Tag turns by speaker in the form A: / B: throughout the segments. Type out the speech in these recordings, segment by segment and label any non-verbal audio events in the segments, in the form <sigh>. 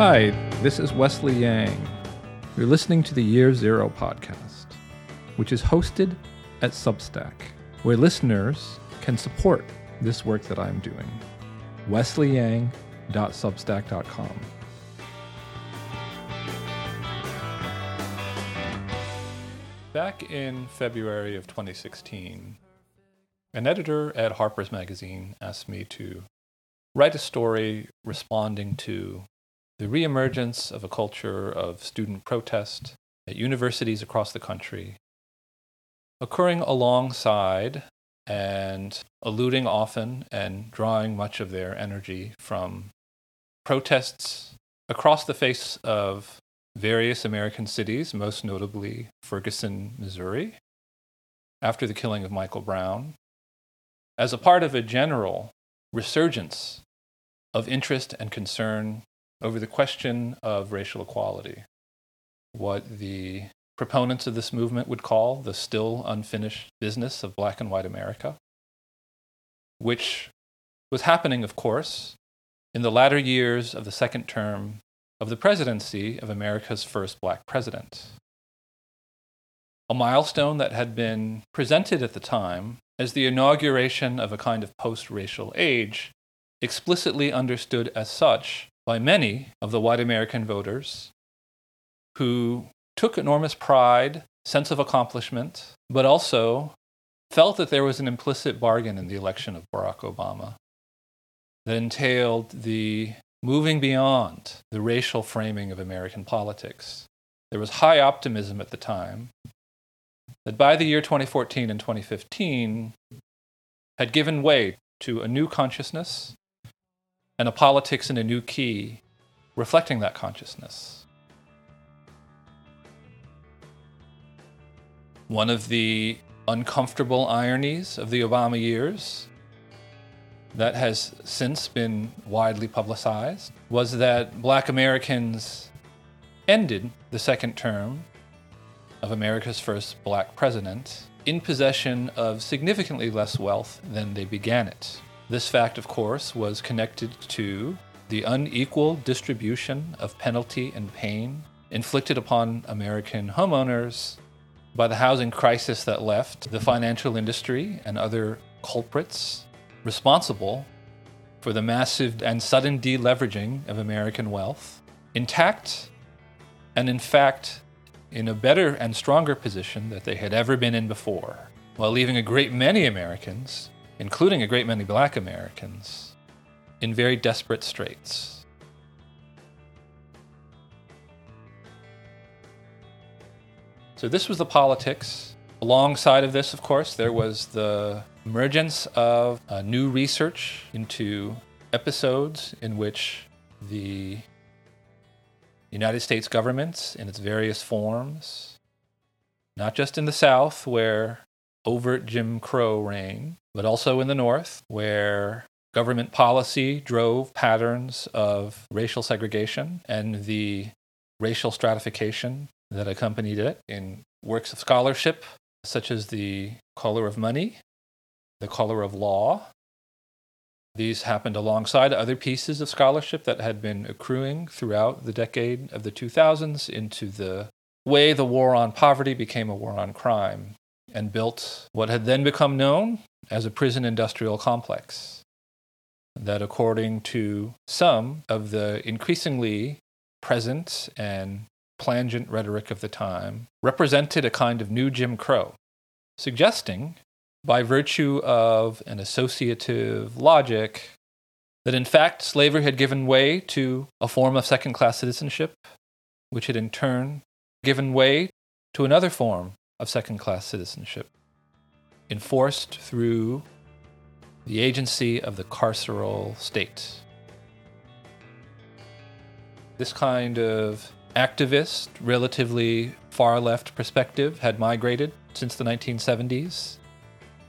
A: Hi, this is Wesley Yang. You're listening to the Year Zero podcast, which is hosted at Substack, where listeners can support this work that I'm doing. wesleyyang.substack.com. Back in February of 2016, an editor at Harper's Magazine asked me to write a story responding to the reemergence of a culture of student protest at universities across the country, occurring alongside and alluding often and drawing much of their energy from protests across the face of various American cities, most notably Ferguson, Missouri, after the killing of Michael Brown, as a part of a general resurgence of interest and concern over the question of racial equality, what the proponents of this movement would call the still unfinished business of black and white America, which was happening, of course, in the latter years of the second term of the presidency of America's first black president. A milestone that had been presented at the time as the inauguration of a kind of post racial age, explicitly understood as such by many of the white American voters who took enormous pride, sense of accomplishment, but also felt that there was an implicit bargain in the election of Barack Obama that entailed the moving beyond the racial framing of American politics. There was high optimism at the time that by the year 2014 and 2015 had given way to a new consciousness and a politics in a new key reflecting that consciousness. One of the uncomfortable ironies of the Obama years that has since been widely publicized was that black Americans ended the second term of America's first black president in possession of significantly less wealth than they began it. This fact, of course, was connected to the unequal distribution of penalty and pain inflicted upon American homeowners by the housing crisis that left the financial industry and other culprits responsible for the massive and sudden deleveraging of American wealth intact and, in fact, in a better and stronger position that they had ever been in before, while leaving a great many Americans including a great many black Americans, in very desperate straits. So, this was the politics. Alongside of this, of course, there was the emergence of uh, new research into episodes in which the United States government, in its various forms, not just in the South, where overt Jim Crow reign, but also in the North, where government policy drove patterns of racial segregation and the racial stratification that accompanied it in works of scholarship, such as the color of money, the color of law. These happened alongside other pieces of scholarship that had been accruing throughout the decade of the 2000s into the way the war on poverty became a war on crime and built what had then become known as a prison industrial complex. That, according to some of the increasingly present and plangent rhetoric of the time, represented a kind of new Jim Crow, suggesting, by virtue of an associative logic, that in fact slavery had given way to a form of second class citizenship, which had in turn given way to another form of second class citizenship, enforced through the agency of the carceral state. This kind of activist, relatively far left perspective had migrated since the 1970s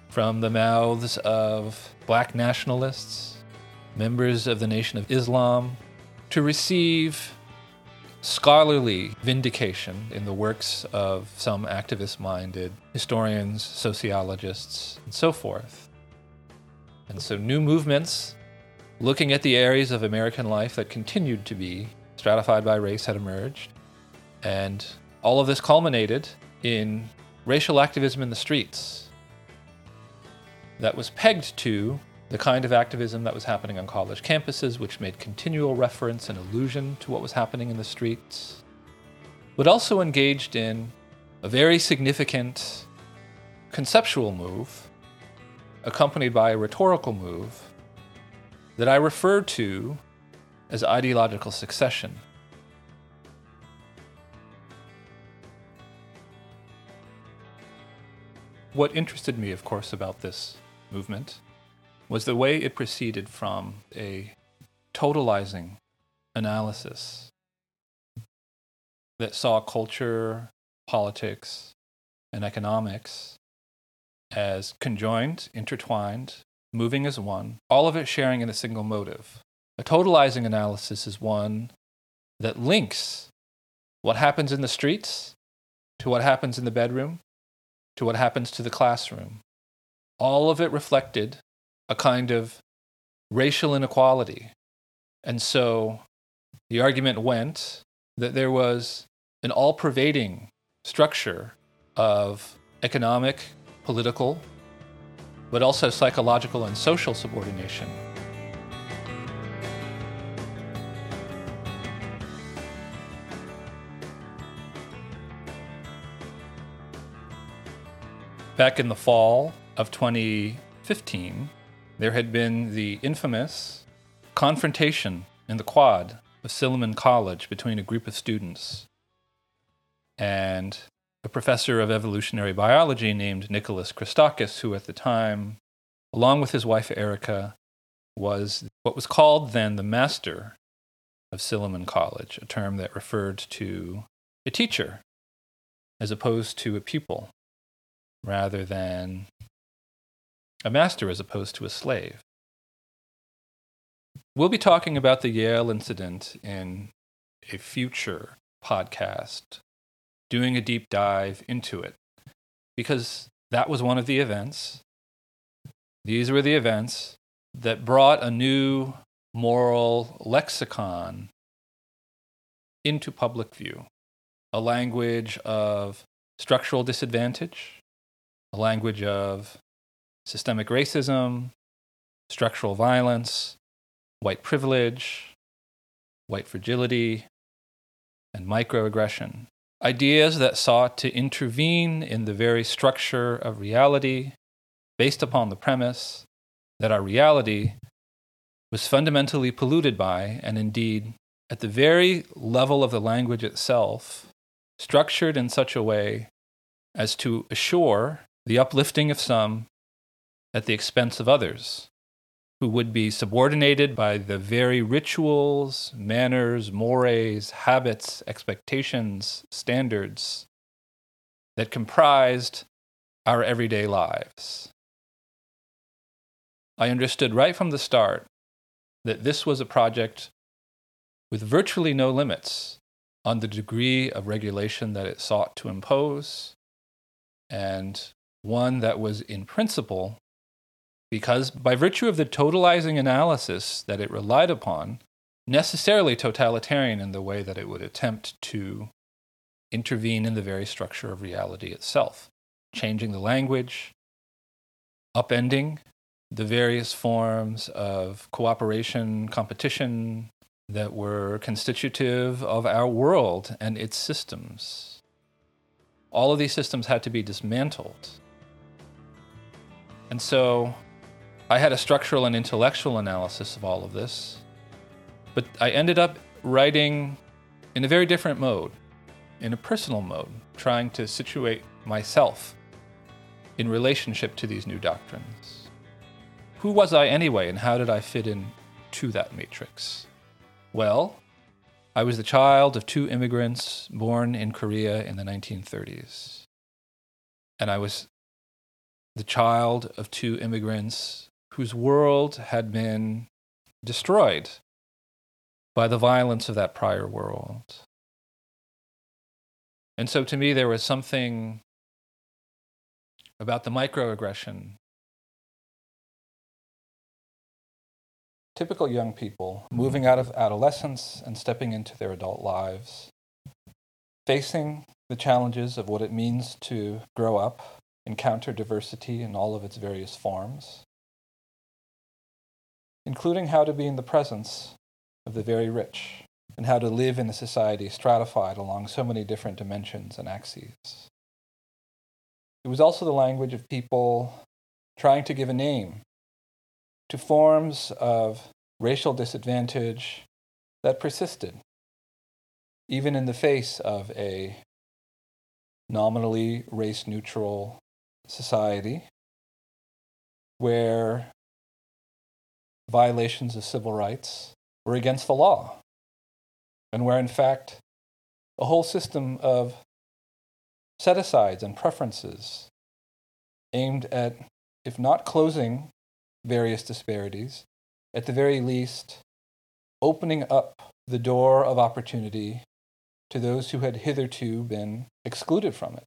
A: from the mouths of black nationalists, members of the Nation of Islam, to receive scholarly vindication in the works of some activist minded historians, sociologists, and so forth. And so, new movements looking at the areas of American life that continued to be stratified by race had emerged. And all of this culminated in racial activism in the streets that was pegged to the kind of activism that was happening on college campuses, which made continual reference and allusion to what was happening in the streets, but also engaged in a very significant conceptual move, accompanied by a rhetorical move, that I refer to as ideological succession. What interested me, of course, about this movement was the way it proceeded from a totalizing analysis that saw culture, politics, and economics as conjoined, intertwined, moving as one, all of it sharing in a single motive. A totalizing analysis is one that links what happens in the streets to what happens in the bedroom to what happens to the classroom. All of it reflected a kind of racial inequality. And so the argument went that there was an all pervading structure of economic, political, but also psychological and social subordination. Back in the fall of 2015, there had been the infamous confrontation in the quad of Silliman College between a group of students and a professor of evolutionary biology named Nicholas Christakis, who at the time, along with his wife Erica, was what was called then the master of Silliman College, a term that referred to a teacher as opposed to a pupil rather than a master as opposed to a slave. We'll be talking about the Yale incident in a future podcast, doing a deep dive into it, because that was one of the events. These were the events that brought a new moral lexicon into public view, a language of structural disadvantage, a language of systemic racism, structural violence, white privilege, white fragility, and microaggression. Ideas that sought to intervene in the very structure of reality based upon the premise that our reality was fundamentally polluted by, and indeed, at the very level of the language itself, structured in such a way as to assure the uplifting of some at the expense of others, who would be subordinated by the very rituals, manners, mores, habits, expectations, standards that comprised our everyday lives. I understood right from the start that this was a project with virtually no limits on the degree of regulation that it sought to impose, and one that was in principle because by virtue of the totalizing analysis that it relied upon, necessarily totalitarian in the way that it would attempt to intervene in the very structure of reality itself, changing the language, upending the various forms of cooperation, competition that were constitutive of our world and its systems. All of these systems had to be dismantled. And so I had a structural and intellectual analysis of all of this, but I ended up writing in a very different mode, in a personal mode, trying to situate myself in relationship to these new doctrines. Who was I anyway, and how did I fit in to that matrix? Well, I was the child of two immigrants born in Korea in the 1930s. And I was the child of two immigrants whose world had been destroyed by the violence of that prior world. And so to me, there was something about the microaggression typical young people moving out of adolescence and stepping into their adult lives, facing the challenges of what it means to grow up, encounter diversity in all of its various forms, including how to be in the presence of the very rich and how to live in a society stratified along so many different dimensions and axes. It was also the language of people trying to give a name to forms of racial disadvantage that persisted, even in the face of a nominally race neutral society where violations of civil rights were against the law, and where, in fact, a whole system of set asides and preferences aimed at, if not closing various disparities, at the very least, opening up the door of opportunity to those who had hitherto been excluded from it.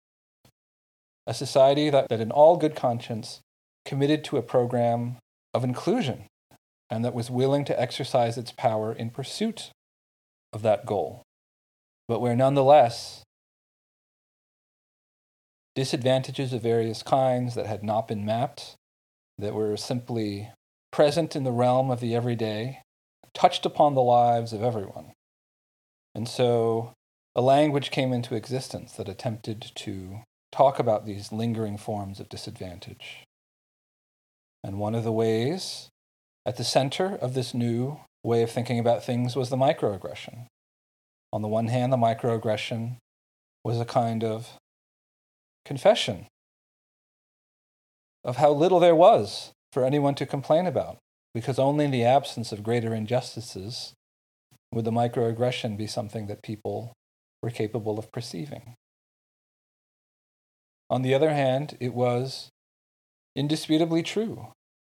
A: A society that, that in all good conscience, committed to a program of inclusion and that was willing to exercise its power in pursuit of that goal, but where nonetheless disadvantages of various kinds that had not been mapped, that were simply present in the realm of the everyday, touched upon the lives of everyone. And so a language came into existence that attempted to talk about these lingering forms of disadvantage. And one of the ways at the center of this new way of thinking about things was the microaggression. On the one hand, the microaggression was a kind of confession of how little there was for anyone to complain about, because only in the absence of greater injustices would the microaggression be something that people were capable of perceiving. On the other hand, it was indisputably true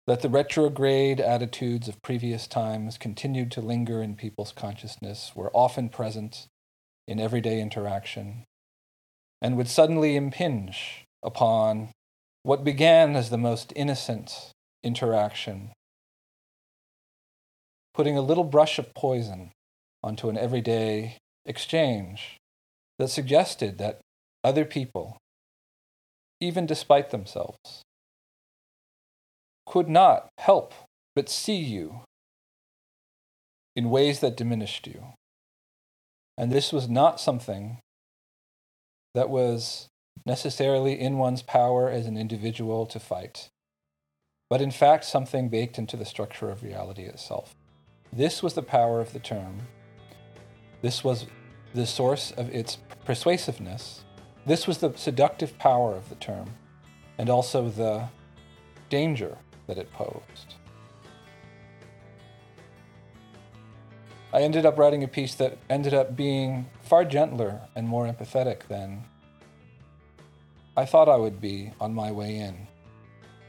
A: that the retrograde attitudes of previous times continued to linger in people's consciousness, were often present in everyday interaction, and would suddenly impinge upon what began as the most innocent interaction, putting a little brush of poison onto an everyday exchange that suggested that other people, even despite themselves, could not help but see you in ways that diminished you. And this was not something that was necessarily in one's power as an individual to fight, but in fact something baked into the structure of reality itself. This was the power of the term. This was the source of its persuasiveness. This was the seductive power of the term, and also the danger that it posed. I ended up writing a piece that ended up being far gentler and more empathetic than I thought I would be on my way in,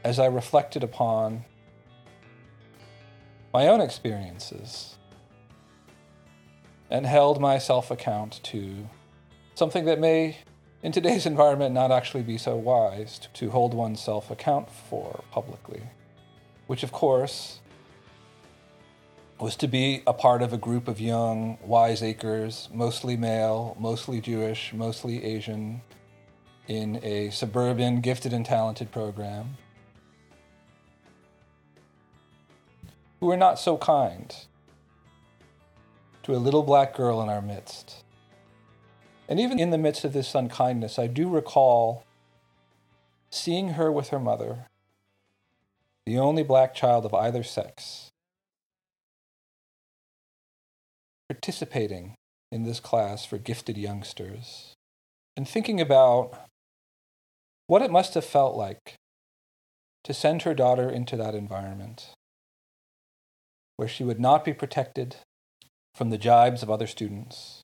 A: as I reflected upon my own experiences and held myself account to something that may in today's <laughs> environment not actually be so wise to hold oneself account for publicly which of course was to be a part of a group of young wiseacres, mostly male, mostly Jewish, mostly Asian, in a suburban gifted and talented program, who were not so kind to a little black girl in our midst. And even in the midst of this unkindness, I do recall seeing her with her mother the only black child of either sex, participating in this class for gifted youngsters, and thinking about what it must have felt like to send her daughter into that environment where she would not be protected from the jibes of other students,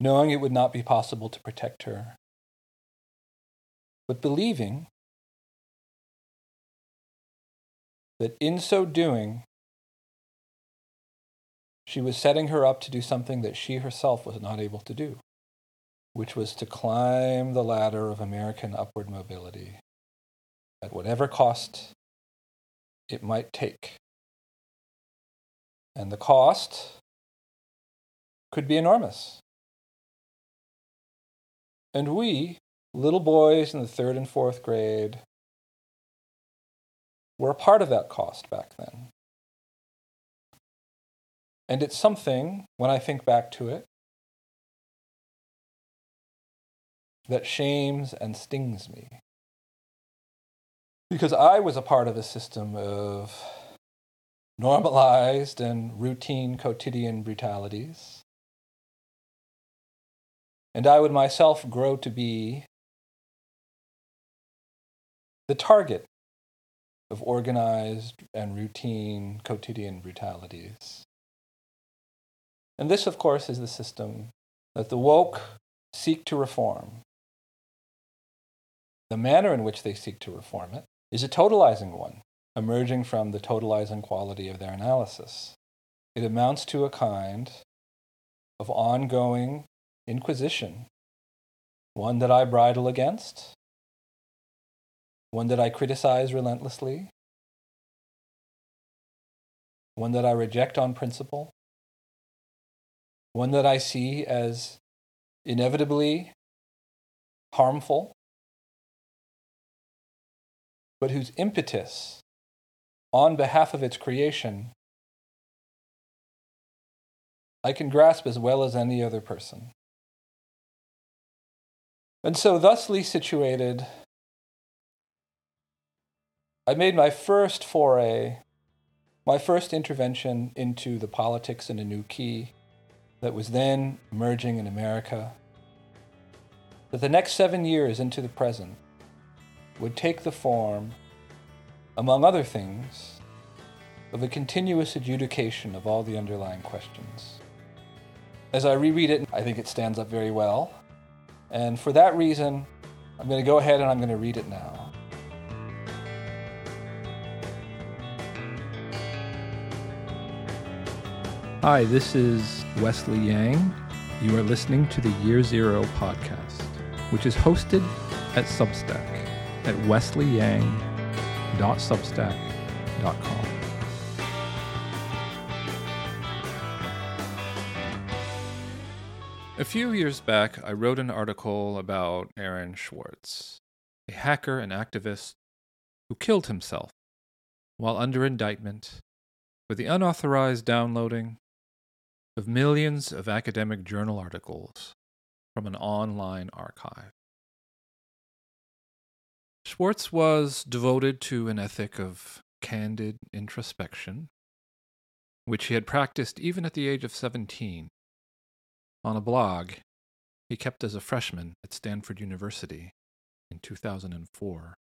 A: knowing it would not be possible to protect her, but believing that in so doing, she was setting her up to do something that she herself was not able to do, which was to climb the ladder of American upward mobility at whatever cost it might take And the cost could be enormous. And we, little boys in the third and fourth grade, were a part of that cost back then. And it's something, when I think back to it, that shames and stings me. Because I was a part of a system of normalized and routine quotidian brutalities. And I would myself grow to be the target of organized and routine quotidian brutalities. And this, of course, is the system that the woke seek to reform. The manner in which they seek to reform it is a totalizing one, emerging from the totalizing quality of their analysis. It amounts to a kind of ongoing inquisition, one that I bridle against, one that I criticize relentlessly, one that I reject on principle, one that I see as inevitably harmful, but whose impetus on behalf of its creation I can grasp as well as any other person. And so, thusly situated, I made my first foray, my first intervention into the politics in a new key that was then emerging in America. That the next seven years into the present would take the form, among other things, of a continuous adjudication of all the underlying questions. As I reread it, I think it stands up very well. And for that reason, I'm going to go ahead and I'm going to read it now. Hi, this is Wesley Yang. You are listening to the Year Zero podcast, which is hosted at Substack at wesleyyang.substack.com. A few years back, I wrote an article about Aaron Swartz, a hacker and activist who killed himself while under indictment for the unauthorized downloading of millions of academic journal articles from an online archive. Swartz was devoted to an ethic of candid introspection, which he had practiced even at the age of 17 on a blog he kept as a freshman at Stanford University in 2004.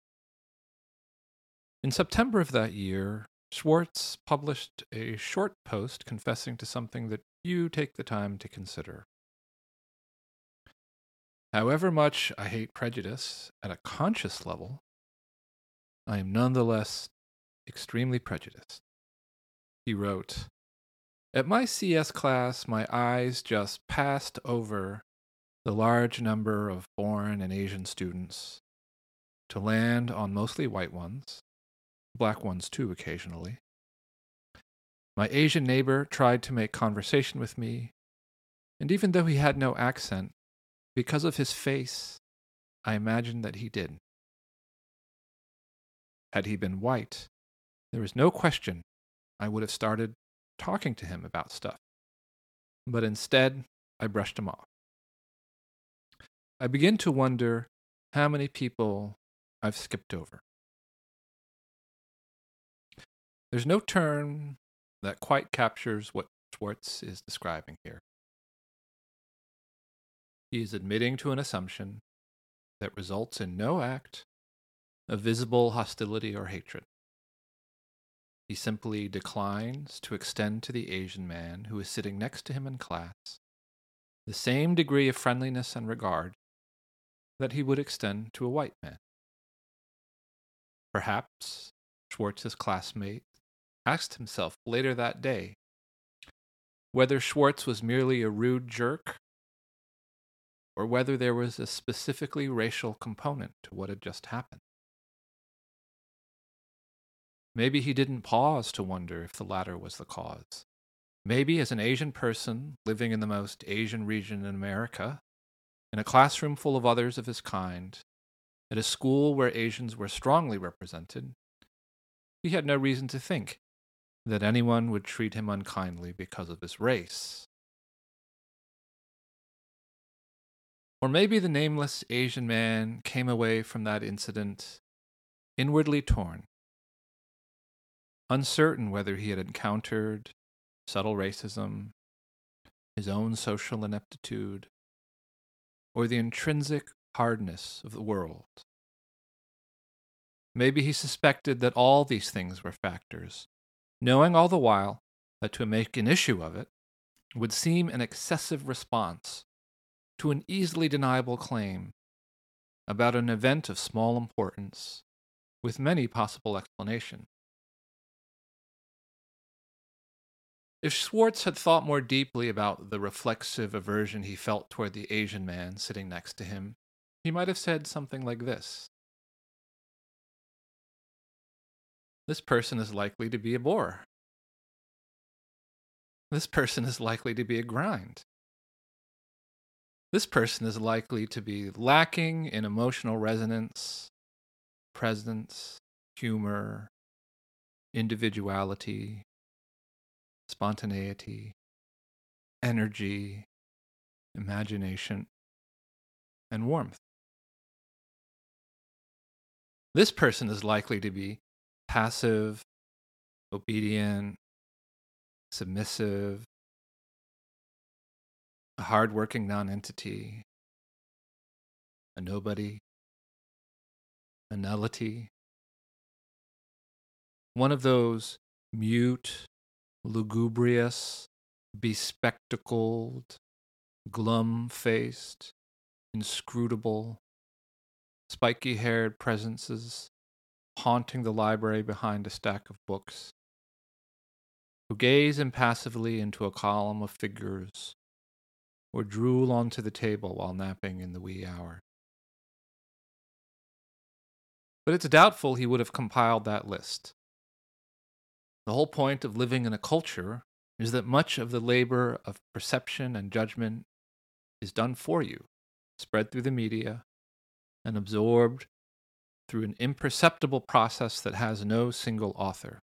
A: In September of that year, Swartz published a short post confessing to something that you take the time to consider. However much I hate prejudice at a conscious level, I am nonetheless extremely prejudiced. He wrote, at my CS class, my eyes just passed over the large number of foreign and Asian students to land on mostly white ones, black ones too occasionally. My Asian neighbor tried to make conversation with me, and even though he had no accent, because of his face, I imagined that he did. Had he been white, there is no question I would have started talking to him about stuff. But instead, I brushed him off. I begin to wonder how many people I've skipped over. There's no term that quite captures what Swartz is describing here. He is admitting to an assumption that results in no act of visible hostility or hatred. He simply declines to extend to the Asian man who is sitting next to him in class the same degree of friendliness and regard that he would extend to a white man. Perhaps Swartz's classmate asked himself later that day whether Swartz was merely a rude jerk or whether there was a specifically racial component to what had just happened. Maybe he didn't pause to wonder if the latter was the cause. Maybe as an Asian person living in the most Asian region in America, in a classroom full of others of his kind, at a school where Asians were strongly represented, he had no reason to think that anyone would treat him unkindly because of his race. Or maybe the nameless Asian man came away from that incident inwardly torn, uncertain whether he had encountered subtle racism, his own social ineptitude, or the intrinsic hardness of the world. Maybe he suspected that all these things were factors, knowing all the while that to make an issue of it would seem an excessive response to an easily deniable claim about an event of small importance with many possible explanations. If Swartz had thought more deeply about the reflexive aversion he felt toward the Asian man sitting next to him, he might have said something like this This person is likely to be a bore. This person is likely to be a grind. This person is likely to be lacking in emotional resonance, presence, humor, individuality, spontaneity, energy, imagination, and warmth. This person is likely to be passive, obedient, submissive, a hardworking nonentity, a nobody, a nullity, one of those mute, lugubrious, bespectacled, glum faced, inscrutable, spiky haired presences haunting the library behind a stack of books, who gaze impassively into a column of figures or drool onto the table while napping in the wee hour. But it's doubtful he would have compiled that list. The whole point of living in a culture is that much of the labor of perception and judgment is done for you, spread through the media, and absorbed through an imperceptible process that has no single author.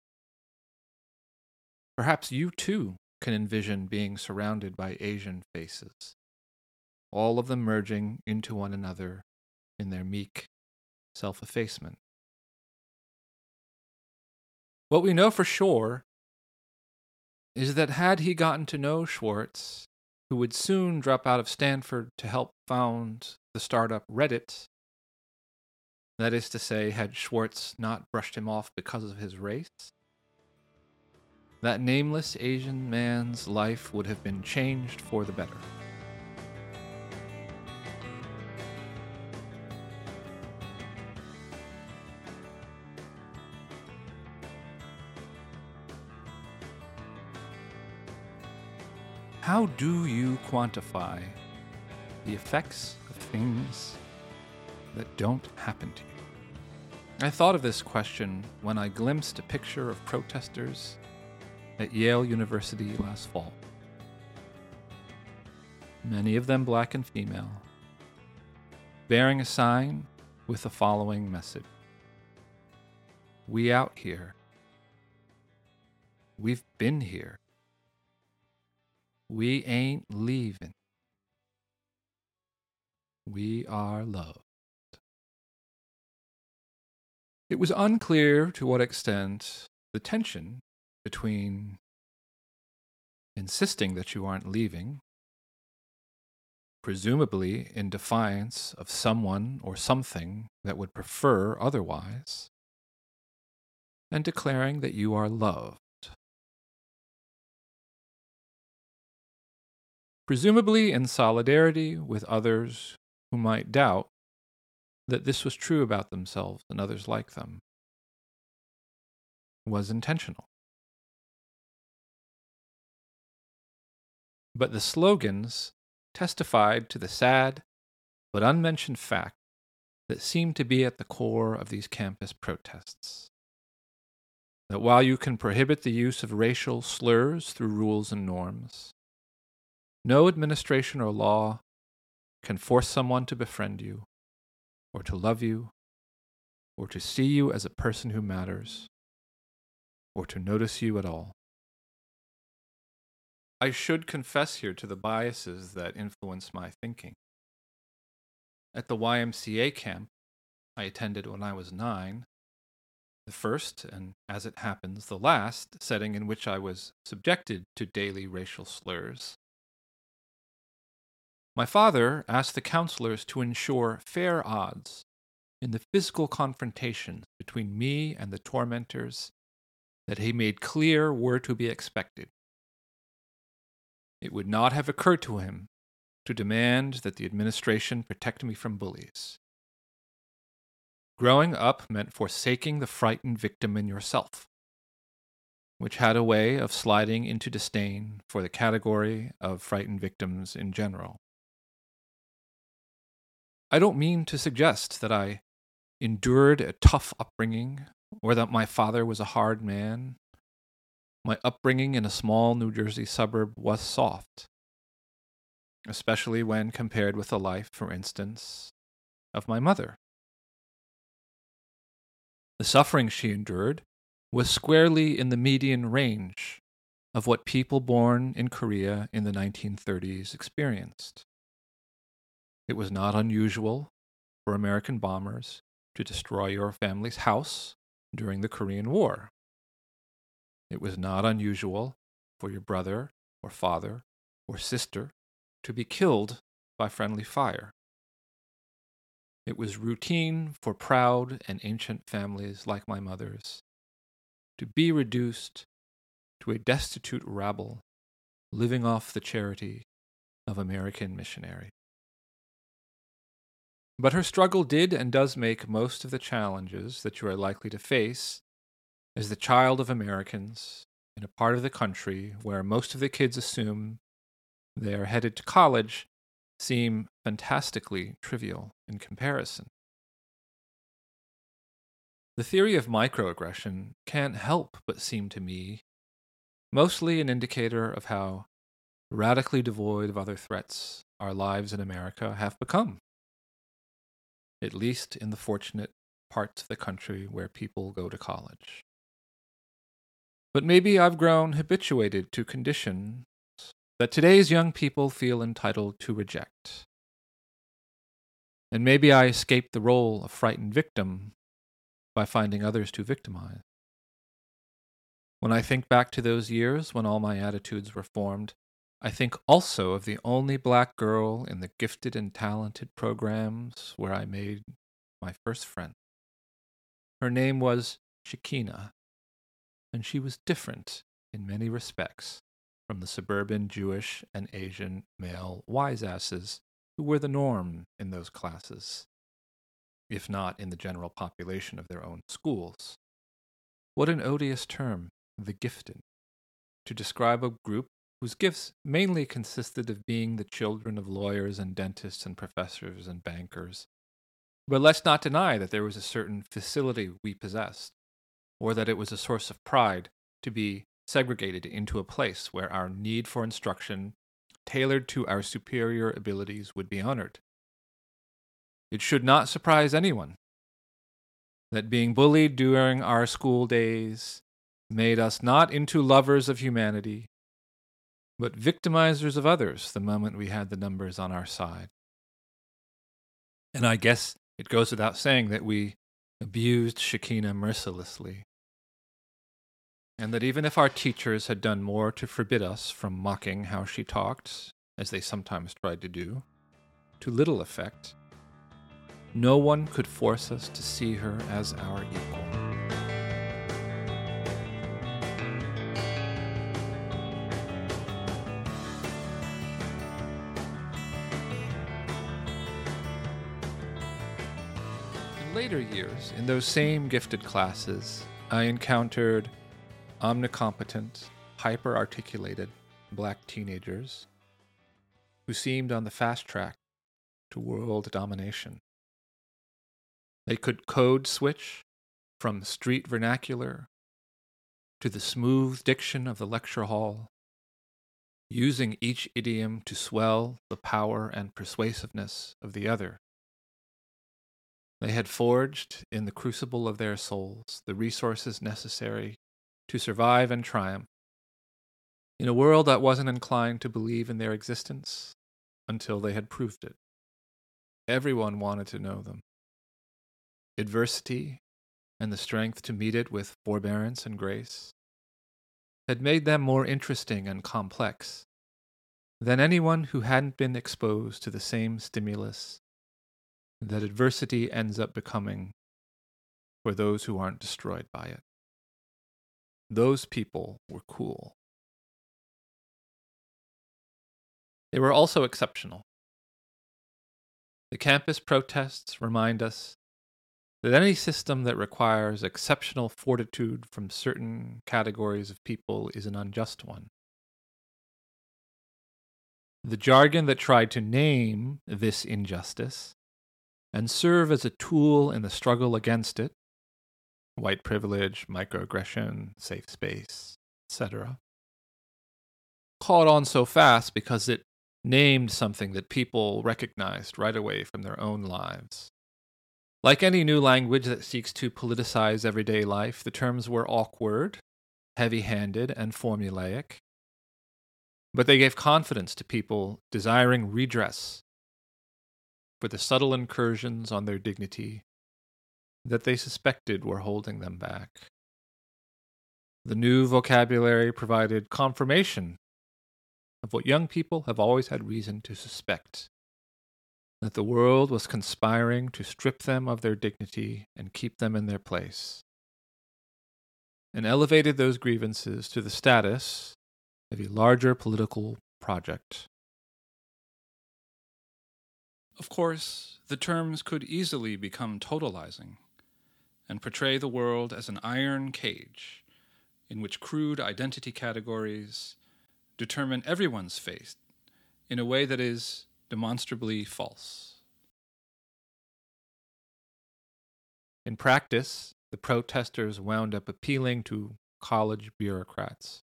A: Perhaps you too can envision being surrounded by Asian faces, all of them merging into one another in their meek self effacement. What we know for sure is that had he gotten to know Swartz, who would soon drop out of Stanford to help found the startup Reddit, that is to say, had Swartz not brushed him off because of his race, that nameless Asian man's life would have been changed for the better. How do you quantify the effects of things that don't happen to you? I thought of this question when I glimpsed a picture of protesters at Yale University last fall. Many of them black and female, bearing a sign with the following message We out here. We've been here. We ain't leaving. We are loved. It was unclear to what extent the tension between insisting that you aren't leaving, presumably in defiance of someone or something that would prefer otherwise, and declaring that you are loved. Presumably in solidarity with others who might doubt that this was true about themselves and others like them was intentional. But the slogans testified to the sad but unmentioned fact that seemed to be at the core of these campus protests. that while you can prohibit the use of racial slurs through rules and norms, no administration or law can force someone to befriend you, or to love you, or to see you as a person who matters, or to notice you at all. I should confess here to the biases that influence my thinking. At the YMCA camp I attended when I was nine, the first, and as it happens, the last setting in which I was subjected to daily racial slurs, my father asked the counselors to ensure fair odds in the physical confrontations between me and the tormentors that he made clear were to be expected. It would not have occurred to him to demand that the administration protect me from bullies. Growing up meant forsaking the frightened victim in yourself, which had a way of sliding into disdain for the category of frightened victims in general. I don't mean to suggest that I endured a tough upbringing or that my father was a hard man. My upbringing in a small New Jersey suburb was soft, especially when compared with the life, for instance, of my mother. The suffering she endured was squarely in the median range of what people born in Korea in the 1930s experienced. It was not unusual for American bombers to destroy your family's house during the Korean War. It was not unusual for your brother or father or sister to be killed by friendly fire. It was routine for proud and ancient families like my mother's to be reduced to a destitute rabble living off the charity of American missionaries. But her struggle did and does make most of the challenges that you are likely to face as the child of Americans in a part of the country where most of the kids assume they are headed to college seem fantastically trivial in comparison. The theory of microaggression can't help but seem to me mostly an indicator of how radically devoid of other threats our lives in America have become at least in the fortunate parts of the country where people go to college. But maybe I've grown habituated to conditions that today's young people feel entitled to reject. And maybe I escaped the role of frightened victim by finding others to victimize. When I think back to those years when all my attitudes were formed, I think also of the only black girl in the gifted and talented programs where I made my first friend. Her name was Shekina, and she was different in many respects from the suburban Jewish and Asian male wiseasses who were the norm in those classes, if not in the general population of their own schools. What an odious term, the gifted, to describe a group whose gifts mainly consisted of being the children of lawyers and dentists and professors and bankers. But let's not deny that there was a certain facility we possessed, or that it was a source of pride to be segregated into a place where our need for instruction, tailored to our superior abilities, would be honored. It should not surprise anyone that being bullied during our school days made us not into lovers of humanity, but victimizers of others the moment we had the numbers on our side. And I guess it goes without saying that we abused Shekina mercilessly. And that even if our teachers had done more to forbid us from mocking how she talked, as they sometimes tried to do, to little effect, no one could force us to see her as our equal. Later years, in those same gifted classes, I encountered omnicompetent, hyper articulated black teenagers who seemed on the fast track to world domination. They could code switch from street vernacular to the smooth diction of the lecture hall, using each idiom to swell the power and persuasiveness of the other. They had forged in the crucible of their souls the resources necessary to survive and triumph in a world that wasn't inclined to believe in their existence until they had proved it. Everyone wanted to know them. Adversity and the strength to meet it with forbearance and grace had made them more interesting and complex than anyone who hadn't been exposed to the same stimulus that adversity ends up becoming for those who aren't destroyed by it. Those people were cool. They were also exceptional. The campus protests remind us that any system that requires exceptional fortitude from certain categories of people is an unjust one. The jargon that tried to name this injustice and serve as a tool in the struggle against it white privilege, microaggression, safe space, etc. caught on so fast because it named something that people recognized right away from their own lives. Like any new language that seeks to politicize everyday life, the terms were awkward, heavy handed, and formulaic. But they gave confidence to people desiring redress for the subtle incursions on their dignity that they suspected were holding them back. The new vocabulary provided confirmation of what young people have always had reason to suspect that the world was conspiring to strip them of their dignity and keep them in their place, and elevated those grievances to the status of a larger political project. Of course, the terms could easily become totalizing and portray the world as an iron cage in which crude identity categories determine everyone's fate in a way that is demonstrably false. In practice, the protesters wound up appealing to college bureaucrats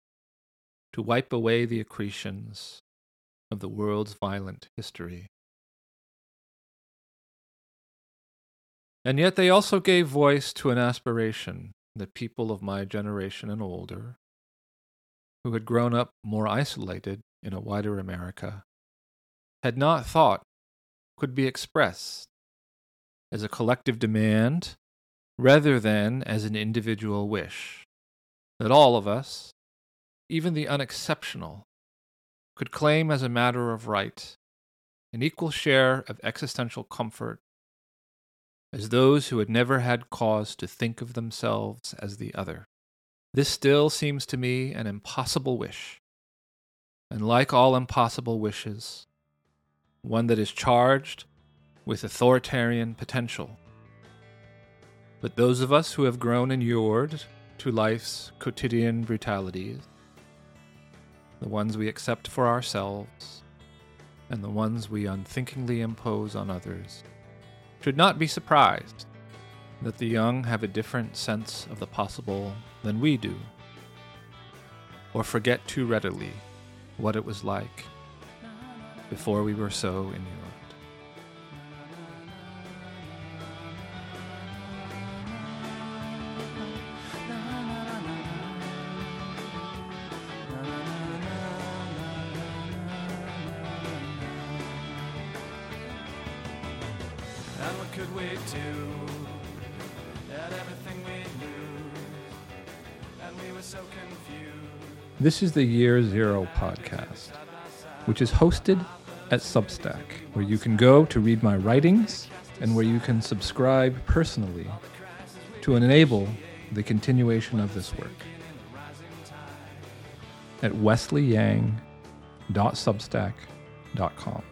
A: to wipe away the accretions of the world's violent history. And yet they also gave voice to an aspiration that people of my generation and older who had grown up more isolated in a wider America, had not thought could be expressed as a collective demand rather than as an individual wish. That all of us, even the unexceptional, could claim as a matter of right an equal share of existential comfort as those who had never had cause to think of themselves as the other. This still seems to me an impossible wish. And like all impossible wishes, one that is charged with authoritarian potential. But those of us who have grown inured to life's quotidian brutalities, the ones we accept for ourselves, and the ones we unthinkingly impose on others, should not be surprised that the young have a different sense of the possible than we do, or forget too readily what it was like before we were so inured. And what could we do? At everything we knew, and we were so confused. This is the Year Zero podcast, which is hosted at Substack, where you can go to read my writings and where you can subscribe personally to enable the continuation of this work. At wesleyyang.substack.com.